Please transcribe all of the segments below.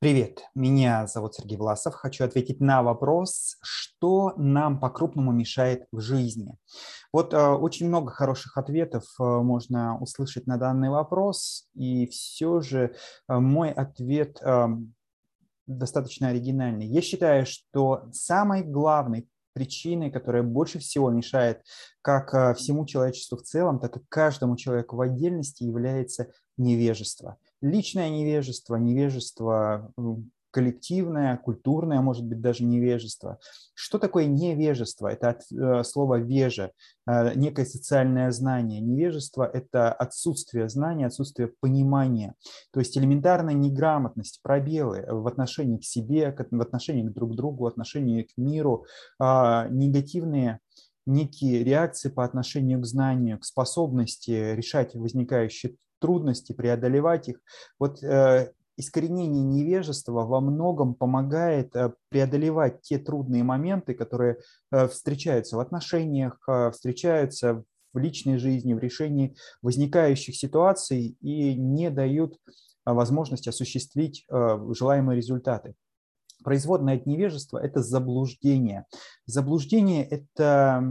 Привет, меня зовут Сергей Власов. Хочу ответить на вопрос, что нам по-крупному мешает в жизни. Вот э, очень много хороших ответов э, можно услышать на данный вопрос, и все же э, мой ответ э, достаточно оригинальный. Я считаю, что самой главной причиной, которая больше всего мешает как э, всему человечеству в целом, так и каждому человеку в отдельности является невежество – личное невежество, невежество коллективное, культурное, может быть, даже невежество. Что такое невежество? Это от э, слова «вежа», э, некое социальное знание. Невежество – это отсутствие знания, отсутствие понимания, то есть элементарная неграмотность, пробелы в отношении к себе, в отношении к друг другу, в отношении к миру, э, негативные некие реакции по отношению к знанию, к способности решать возникающие трудности, преодолевать их. Вот э, искоренение невежества во многом помогает э, преодолевать те трудные моменты, которые э, встречаются в отношениях, встречаются в личной жизни, в решении возникающих ситуаций и не дают возможности осуществить желаемые результаты. Производное от невежества – это заблуждение. Заблуждение – это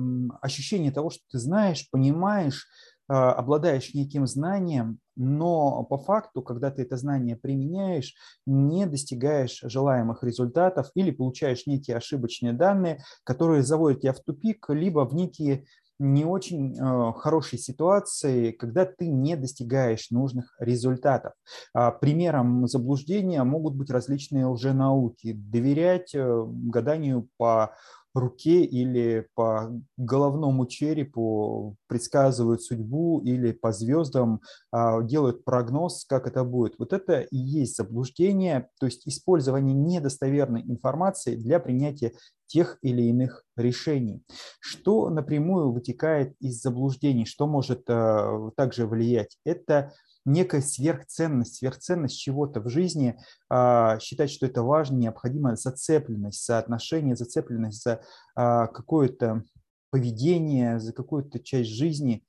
ощущение того, что ты знаешь, понимаешь, обладаешь неким знанием, но по факту, когда ты это знание применяешь, не достигаешь желаемых результатов или получаешь некие ошибочные данные, которые заводят тебя в тупик, либо в некие не очень э, хорошей ситуации, когда ты не достигаешь нужных результатов. А, примером заблуждения могут быть различные лженауки. Доверять э, гаданию по руке или по головному черепу предсказывают судьбу или по звездам а, делают прогноз, как это будет. Вот это и есть заблуждение, то есть использование недостоверной информации для принятия тех или иных решений. Что напрямую вытекает из заблуждений, что может а, также влиять? Это некая сверхценность, сверхценность чего-то в жизни, а, считать, что это важно, необходима зацепленность, соотношение, зацепленность за а, какое-то поведение, за какую-то часть жизни.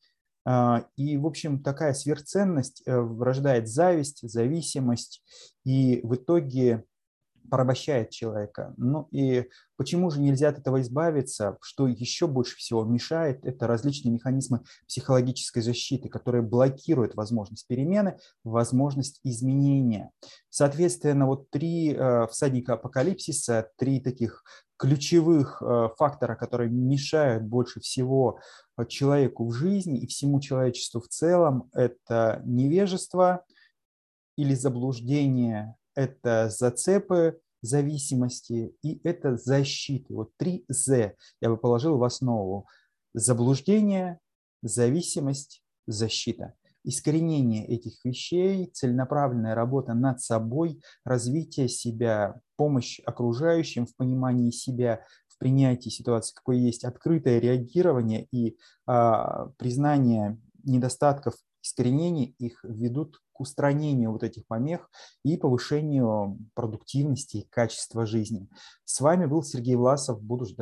А, и, в общем, такая сверхценность э, рождает зависть, зависимость, и в итоге порабощает человека. Ну и почему же нельзя от этого избавиться? Что еще больше всего мешает, это различные механизмы психологической защиты, которые блокируют возможность перемены, возможность изменения. Соответственно, вот три э, всадника апокалипсиса, три таких ключевых э, фактора, которые мешают больше всего человеку в жизни и всему человечеству в целом, это невежество или заблуждение это зацепы зависимости и это защиты. Вот три «З» я бы положил в основу. Заблуждение, зависимость, защита. Искоренение этих вещей, целенаправленная работа над собой, развитие себя, помощь окружающим в понимании себя, в принятии ситуации, какое есть открытое реагирование и а, признание недостатков искоренений их ведут к устранению вот этих помех и повышению продуктивности и качества жизни. С вами был Сергей Власов. Буду ждать